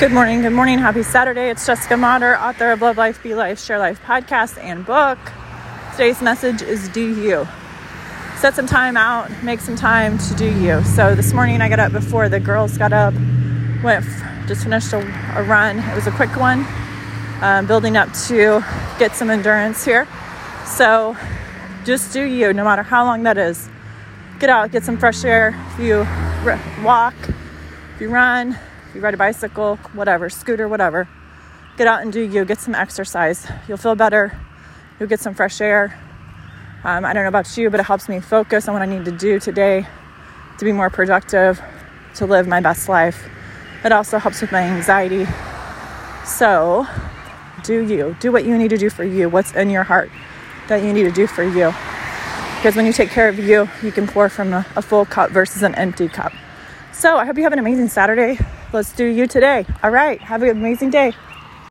Good morning, good morning, happy Saturday. It's Jessica Motter, author of Love Life, Be Life, Share Life podcast and book. Today's message is Do You. Set some time out, make some time to do you. So this morning I got up before the girls got up, went, just finished a, a run. It was a quick one, um, building up to get some endurance here. So just do you, no matter how long that is. Get out, get some fresh air. If you walk, if you run, you ride a bicycle, whatever, scooter, whatever, get out and do you, get some exercise. You'll feel better, you'll get some fresh air. Um, I don't know about you, but it helps me focus on what I need to do today to be more productive, to live my best life. It also helps with my anxiety. So, do you. Do what you need to do for you, what's in your heart that you need to do for you. Because when you take care of you, you can pour from a, a full cup versus an empty cup. So, I hope you have an amazing Saturday. Let's do you today. All right. Have an amazing day.